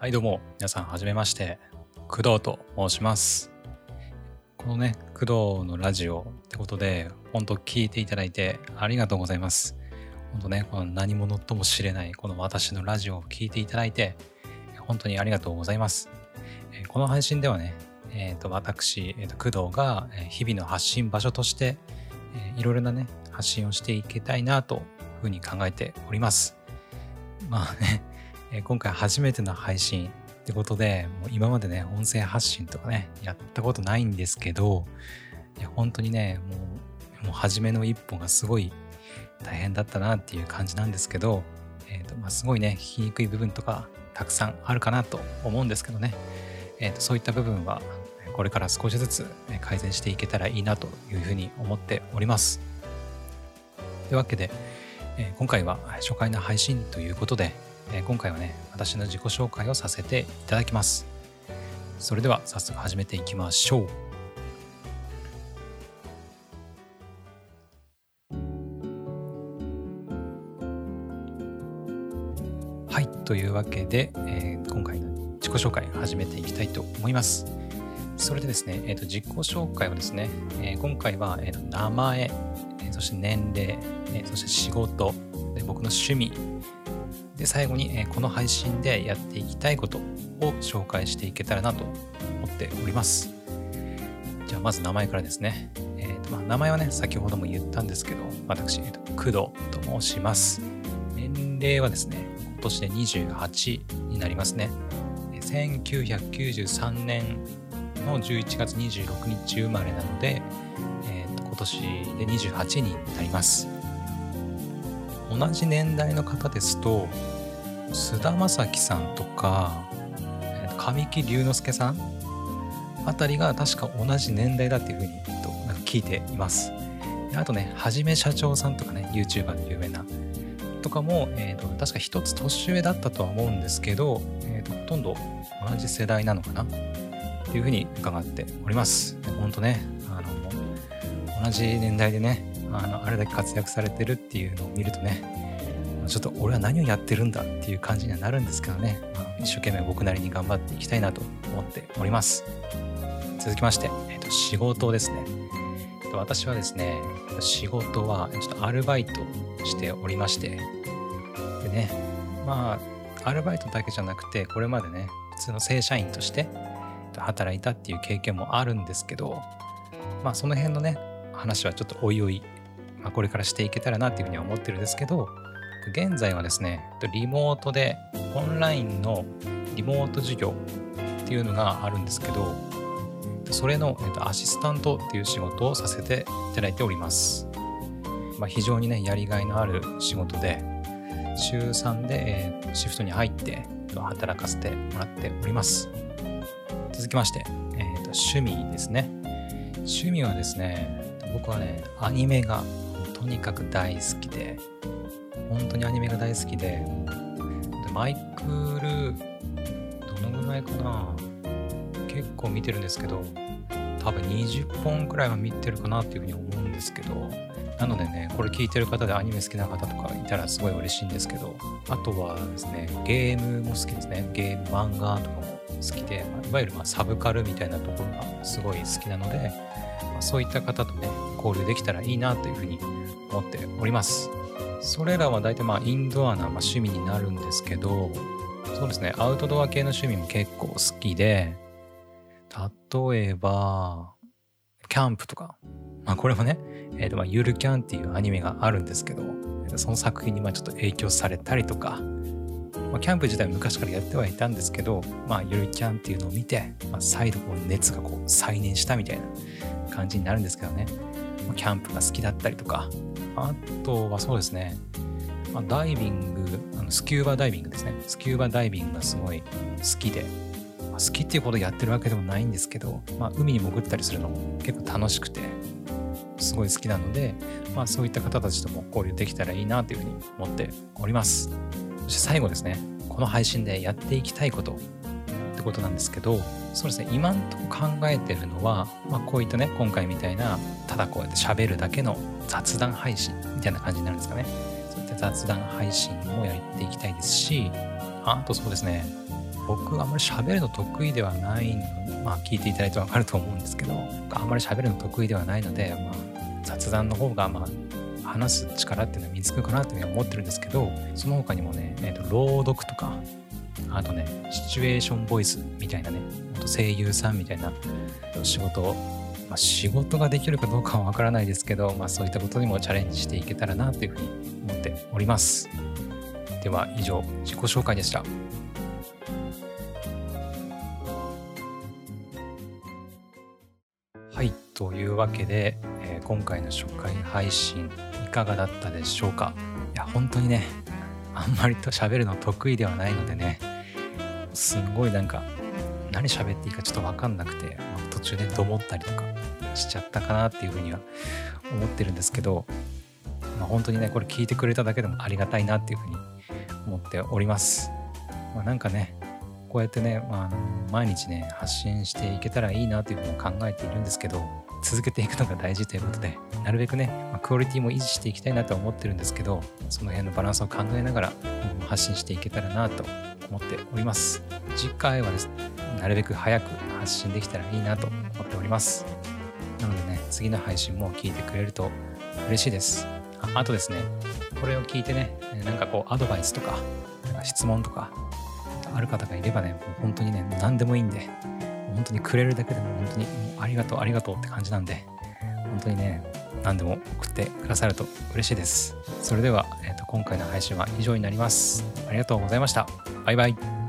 はいどうも皆さんはじめまして。工藤と申します。このね工藤のラジオってことで本当聞いていただいてありがとうございます。本当ねこの何者とも知れないこの私のラジオを聞いていただいて本当にありがとうございます。この配信ではねえーと、私、えーと、工藤が日々の発信場所として、えー、いろいろなね発信をしていきたいなというふうに考えております。まあねえ今回初めての配信ってことで、もう今までね、音声発信とかね、やったことないんですけど、いや本当にね、もう、もう初めの一歩がすごい大変だったなっていう感じなんですけど、えーとまあ、すごいね、聞きにくい部分とかたくさんあるかなと思うんですけどね、えーとそういった部分はこれから少しずつ改善していけたらいいなというふうに思っております。というわけで、え今回は初回の配信ということで、え今回はね、私の自己紹介をさせていただきます。それでは早速始めていきましょう。はい、というわけで、えー、今回の自己紹介を始めていきたいと思います。それでですね、えーと、自己紹介はですね、えー、今回は、えーと、名前、えー、そして年齢、えー、そして仕事、で僕の趣味、で最後に、えこの配信でやっていきたいことを紹介していけたらなと思っております。じゃあまず名前からですね。えーとまあ、名前はね、先ほども言ったんですけど、私、えーと、工藤と申します。年齢はですね、今年で28になりますね。1993年の11月26日生まれなので、えーと今年で28になります。同じ年代の方ですと菅田将暉さんとか神木隆之介さんあたりが確か同じ年代だっていうふうにとなんか聞いていますあとねはじめ社長さんとかね YouTuber の有名なとかも、えーと、確か一つ年上だったとは思うんですけど、えーと、ほとんど同じ世代なのかなっていうふうに伺っております。本当ね、あの、同じ年代でね、あのあれだけ活躍されてるっていうのを見るとねちょっと俺は何をやってるんだっていう感じにはなるんですけどね、まあ、一生懸命僕なりに頑張っていきたいなと思っております。続きまして、えー、と仕事ですね。えー、と私はですね仕事はちょっとアルバイトしておりまして。でねまあアルバイトだけじゃなくてこれまでね普通の正社員として働いたっていう経験もあるんですけどまあその辺のね話はちょっとおいおいまあ、これからしていけたらなっていうふうには思ってるんですけど現在はですねリモートでオンラインのリモート授業っていうのがあるんですけどそれのえっとアシスタントっていう仕事をさせていただいております、まあ、非常にねやりがいのある仕事で週3でシフトに入って働かせてもらっております。続きまして、えー、と趣味ですね。趣味はですね僕はねアニメがとにかく大好きで、本当にアニメが大好きで、でマイクル、どのぐらいかな結構見てるんですけど、多分20本くらいは見てるかなっていうふうに思うんですけど、なのでね、これ聞いてる方でアニメ好きな方とかいたらすごい嬉しいんですけど、あとはですね、ゲームも好きですね。ゲーム、漫画とかも好きで、いわゆるまサブカルみたいなところがすごい好きなので、そういった方とね、交流できたらいいなというふうに思っております。それらは大体まあインドアな、ま趣味になるんですけど、そうですね、アウトドア系の趣味も結構好きで、例えば、キャンプとか、まあこれもね、えーとま、ゆるキャンっていうアニメがあるんですけど、その作品にまあちょっと影響されたりとか、まあ、キャンプ自体昔からやってはいたんですけど、まあ、ゆるキャンっていうのを見て、まあ、再度こう熱がこう再燃したみたいな感じになるんですけどね。まキャンプが好きだったりとか、あとはそうですね、まあ、ダイビング、あのスキューバダイビングですね。スキューバダイビングがすごい好きで、まあ、好きっていうことやってるわけでもないんですけど、まあ、海に潜ったりするのも結構楽しくて、すごい好きなので、まあ、そういった方たちとも交流できたらいいなというふうに思っております。そして最後ですね、この配信でやっていきたいこと。ってことなんですけど、そうですね、今んとこ考えてるのは、まあ、こういったね、今回みたいな、ただこうやって喋るだけの雑談配信みたいな感じになるんですかね。そういった雑談配信もやっていきたいですし、あとそうですね、僕あんまり喋るの得意ではないのまあ聞いていただいてわかると思うんですけどあんまり喋るの得意ではないので、まあ、雑談の方がまあ話す力っていうのは身につくかなというふうに思ってるんですけどその他にもね、えー、と朗読とかあとねシチュエーションボイスみたいなね声優さんみたいな仕事まあ、仕事ができるかどうかはわからないですけど、まあ、そういったことにもチャレンジしていけたらなというふうに思っております。では以上自己紹介でした。はい、というわけで、えー、今回の初回配信かがだったでしょうか？いや、本当にね、あんまりと喋るの得意ではないのでね、すんごいなんか何喋っていいかちょっと分かんなくて、まあ、途中でどもったりとかしちゃったかなっていうふうには思ってるんですけど、まあ、本当にねこれ聞いてくれただけでもありがたいなっていうふうに思っております。まあ、なんかねこうやってね、まあ、毎日ね発信していけたらいいなというふうに考えているんですけど続けていくのが大事ということでなるべくね、まあ、クオリティも維持していきたいなと思ってるんですけどその辺のバランスを考えながら発信していけたらなと思っております。次回はですねなるべく早く発信できたらいいなと思っております。なのでね次の配信も聞いてくれると嬉しいです。ああとですねこれを聞いてねなんかこうアドバイスとかなんか質問とかある方がいればねもう本当にね何でもいいんで本当にくれるだけでも本当にありがとうありがとうって感じなんで本当にね何でも送ってくださると嬉しいです。それでは、えーと、と今回の配信は以上になります。ありがとうございました。バイバイ。